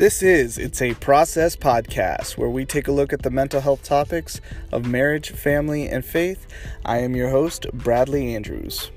This is It's a Process podcast where we take a look at the mental health topics of marriage, family, and faith. I am your host, Bradley Andrews.